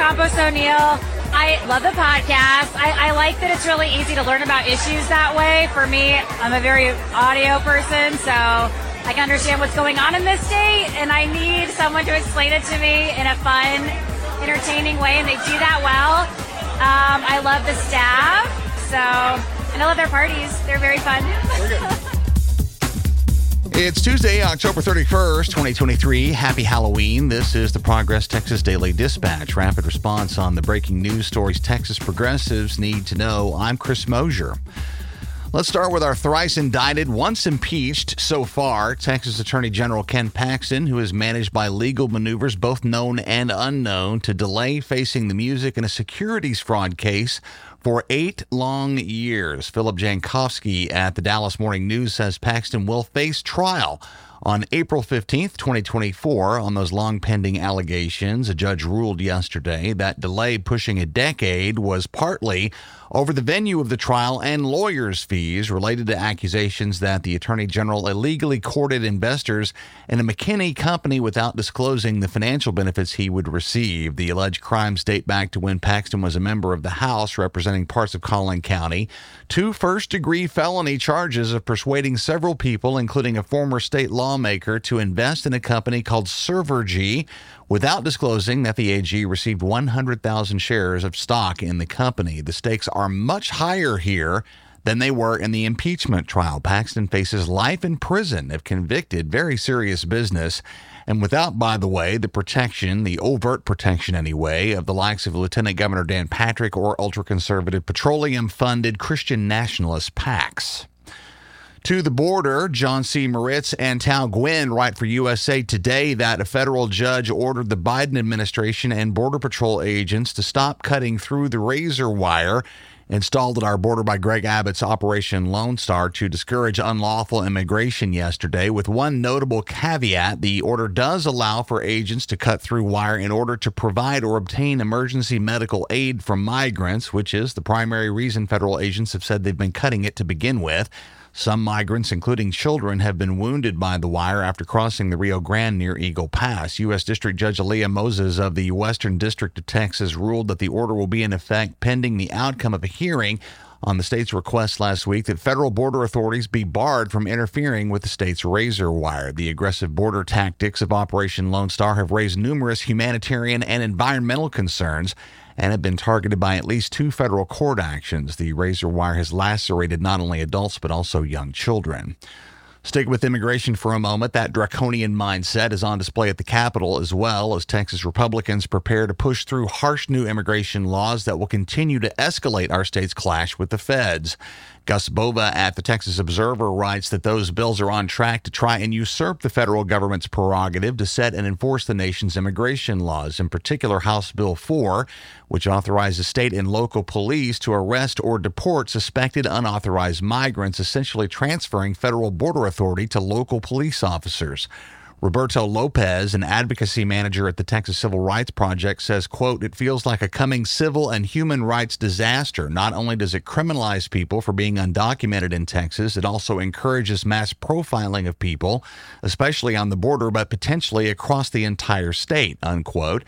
Campos O'Neill. I love the podcast. I, I, like that it's really easy to learn about issues that way. For me, I'm a very audio person, so I can understand what's going on in this state, and I need someone to explain it to me in a fun, entertaining way, and they do that well. Um, I love the staff, so and I love their parties. They're very fun. It's Tuesday, October 31st, 2023. Happy Halloween. This is the Progress Texas Daily Dispatch. Rapid response on the breaking news stories Texas progressives need to know. I'm Chris Mosier. Let's start with our thrice indicted, once impeached so far, Texas Attorney General Ken Paxton, who is managed by legal maneuvers, both known and unknown, to delay facing the music in a securities fraud case for eight long years. Philip Jankowski at the Dallas Morning News says Paxton will face trial on April 15th, 2024, on those long pending allegations. A judge ruled yesterday that delay pushing a decade was partly over the venue of the trial and lawyers' fees related to accusations that the Attorney General illegally courted investors in a McKinney company without disclosing the financial benefits he would receive. The alleged crimes date back to when Paxton was a member of the House representing parts of Collin County. Two first degree felony charges of persuading several people, including a former state lawmaker, to invest in a company called Servergy without disclosing that the AG received 100,000 shares of stock in the company. The stakes are much higher here than they were in the impeachment trial. Paxton faces life in prison if convicted. Very serious business. And without, by the way, the protection, the overt protection anyway, of the likes of Lieutenant Governor Dan Patrick or ultra conservative petroleum funded Christian nationalist PACs. To the border, John C. Moritz and Tao Gwynn write for USA Today that a federal judge ordered the Biden administration and Border Patrol agents to stop cutting through the razor wire installed at our border by Greg Abbott's Operation Lone Star to discourage unlawful immigration yesterday, with one notable caveat. The order does allow for agents to cut through wire in order to provide or obtain emergency medical aid from migrants, which is the primary reason federal agents have said they've been cutting it to begin with. Some migrants, including children, have been wounded by the wire after crossing the Rio Grande near Eagle Pass. U.S. District Judge Alia Moses of the Western District of Texas ruled that the order will be in effect pending the outcome of a hearing on the state's request last week that federal border authorities be barred from interfering with the state's razor wire. The aggressive border tactics of Operation Lone Star have raised numerous humanitarian and environmental concerns and have been targeted by at least two federal court actions. The razor wire has lacerated not only adults but also young children. Stick with immigration for a moment. That draconian mindset is on display at the Capitol as well as Texas Republicans prepare to push through harsh new immigration laws that will continue to escalate our state's clash with the feds. Gus Bova at the Texas Observer writes that those bills are on track to try and usurp the federal government's prerogative to set and enforce the nation's immigration laws, in particular House Bill 4, which authorizes state and local police to arrest or deport suspected unauthorized migrants, essentially transferring federal border authority to local police officers. Roberto Lopez, an advocacy manager at the Texas Civil Rights Project, says, quote, it feels like a coming civil and human rights disaster. Not only does it criminalize people for being undocumented in Texas, it also encourages mass profiling of people, especially on the border, but potentially across the entire state, unquote.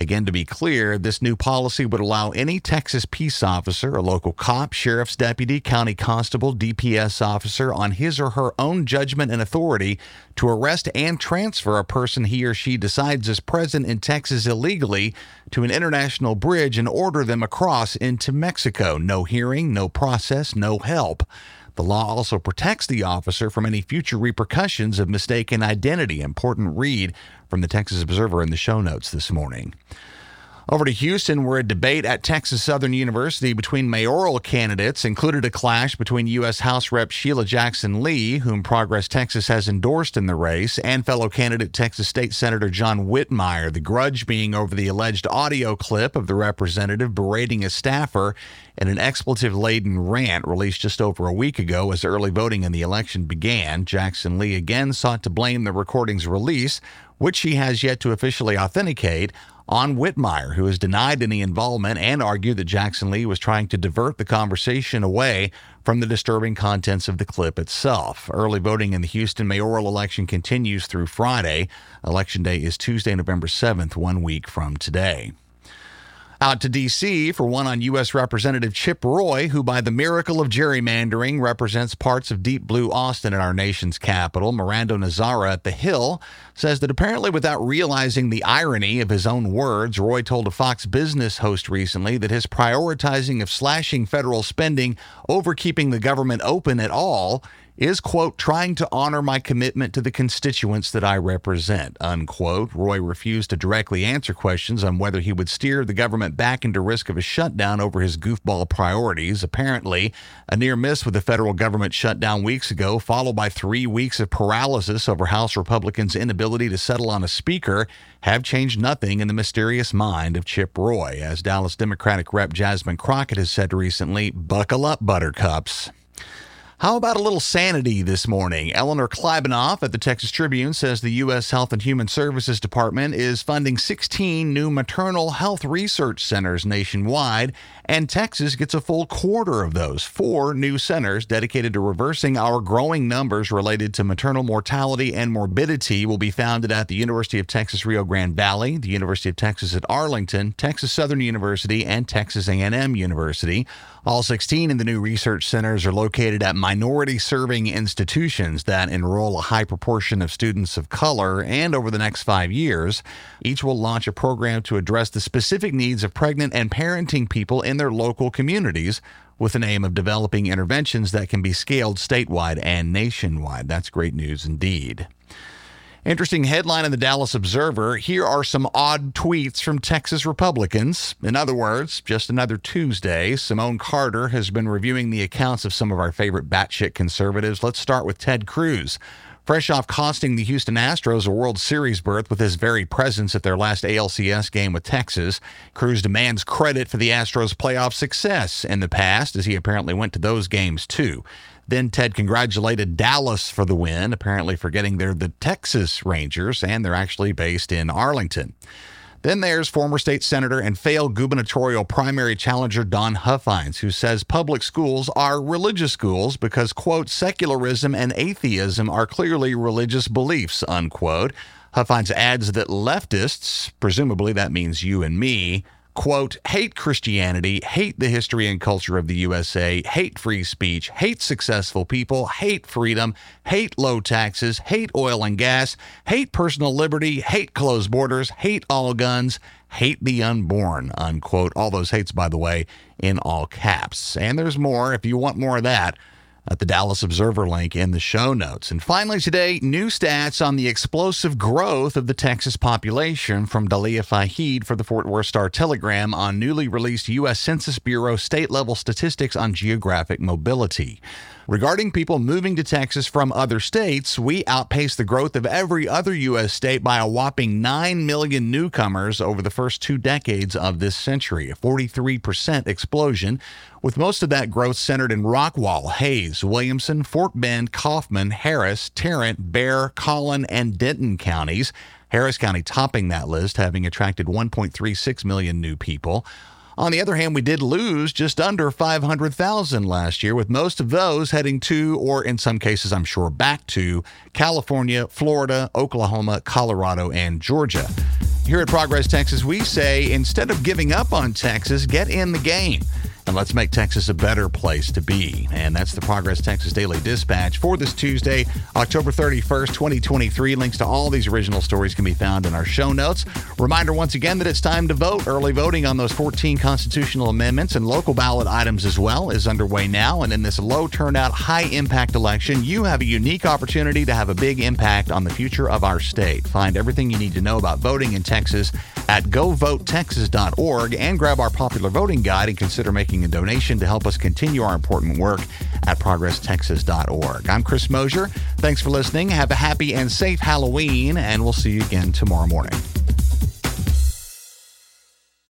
Again, to be clear, this new policy would allow any Texas peace officer, a local cop, sheriff's deputy, county constable, DPS officer, on his or her own judgment and authority to arrest and transfer a person he or she decides is present in Texas illegally to an international bridge and order them across into Mexico. No hearing, no process, no help. The law also protects the officer from any future repercussions of mistaken identity. Important read from the Texas Observer in the show notes this morning. Over to Houston, where a debate at Texas Southern University between mayoral candidates included a clash between U.S. House Rep Sheila Jackson Lee, whom Progress Texas has endorsed in the race, and fellow candidate Texas State Senator John Whitmire, the grudge being over the alleged audio clip of the representative berating a staffer in an expletive laden rant released just over a week ago as early voting in the election began. Jackson Lee again sought to blame the recording's release, which she has yet to officially authenticate on Whitmire, who has denied any involvement and argued that Jackson Lee was trying to divert the conversation away from the disturbing contents of the clip itself. Early voting in the Houston mayoral election continues through Friday. Election day is Tuesday, November 7th, one week from today. Out to D.C. for one on U.S. Representative Chip Roy, who, by the miracle of gerrymandering, represents parts of deep blue Austin in our nation's capital. Miranda Nazzaro at The Hill says that apparently, without realizing the irony of his own words, Roy told a Fox Business host recently that his prioritizing of slashing federal spending over keeping the government open at all is, quote, trying to honor my commitment to the constituents that I represent, unquote. Roy refused to directly answer questions on whether he would steer the government back into risk of a shutdown over his goofball priorities. Apparently, a near miss with the federal government shutdown weeks ago, followed by three weeks of paralysis over House Republicans' inability to settle on a speaker, have changed nothing in the mysterious mind of Chip Roy. As Dallas Democratic Rep Jasmine Crockett has said recently, buckle up, buttercups. How about a little sanity this morning? Eleanor Klibanoff at the Texas Tribune says the U.S. Health and Human Services Department is funding 16 new maternal health research centers nationwide, and Texas gets a full quarter of those. Four new centers dedicated to reversing our growing numbers related to maternal mortality and morbidity will be founded at the University of Texas Rio Grande Valley, the University of Texas at Arlington, Texas Southern University, and Texas A&M University. All 16 of the new research centers are located at minority serving institutions that enroll a high proportion of students of color, and over the next five years, each will launch a program to address the specific needs of pregnant and parenting people in their local communities with the aim of developing interventions that can be scaled statewide and nationwide. That's great news indeed. Interesting headline in the Dallas Observer. Here are some odd tweets from Texas Republicans. In other words, just another Tuesday, Simone Carter has been reviewing the accounts of some of our favorite batshit conservatives. Let's start with Ted Cruz. Fresh off costing the Houston Astros a World Series berth with his very presence at their last ALCS game with Texas, Cruz demands credit for the Astros' playoff success in the past, as he apparently went to those games too. Then Ted congratulated Dallas for the win, apparently forgetting they're the Texas Rangers and they're actually based in Arlington. Then there's former state senator and failed gubernatorial primary challenger Don Huffines, who says public schools are religious schools because, quote, secularism and atheism are clearly religious beliefs, unquote. Huffines adds that leftists, presumably that means you and me, quote, hate Christianity, hate the history and culture of the USA, hate free speech, hate successful people, hate freedom, hate low taxes, hate oil and gas, hate personal liberty, hate closed borders, hate all guns, hate the unborn, unquote. All those hates, by the way, in all caps. And there's more if you want more of that at the Dallas Observer link in the show notes. And finally, today, new stats on the explosive growth of the Texas population from Dalia Faheid for the Fort Worth Star Telegram on newly released U.S. Census Bureau state level statistics on geographic mobility. Regarding people moving to Texas from other states, we outpaced the growth of every other U.S. state by a whopping 9 million newcomers over the first two decades of this century, a 43% explosion, with most of that growth centered in Rockwall, Hays, Williamson, Fort Bend, Kaufman, Harris, Tarrant, Bexar, Collin, and Denton counties. Harris County topping that list, having attracted 1.36 million new people. On the other hand, we did lose just under 500,000 last year, with most of those heading to, or in some cases, I'm sure, back to California, Florida, Oklahoma, Colorado, and Georgia. Here at Progress Texas, we say instead of giving up on Texas, get in the game and let's make Texas a better place to be. And that's the Progress Texas Daily Dispatch for this Tuesday, October 31st, 2023. Links to all these original stories can be found in our show notes. Reminder once again that it's time to vote. Early voting on those 14 constitutional amendments and local ballot items as well is underway now. And in this low turnout, high impact election, you have a unique opportunity to have a big impact on the future of our state. Find everything you need to know about voting in Texas at govotetexas.org and grab our popular voting guide and consider making making a donation to help us continue our important work at progresstexas.org. I'm Chris Mosier. Thanks for listening. Have a happy and safe Halloween, and we'll see you again tomorrow morning.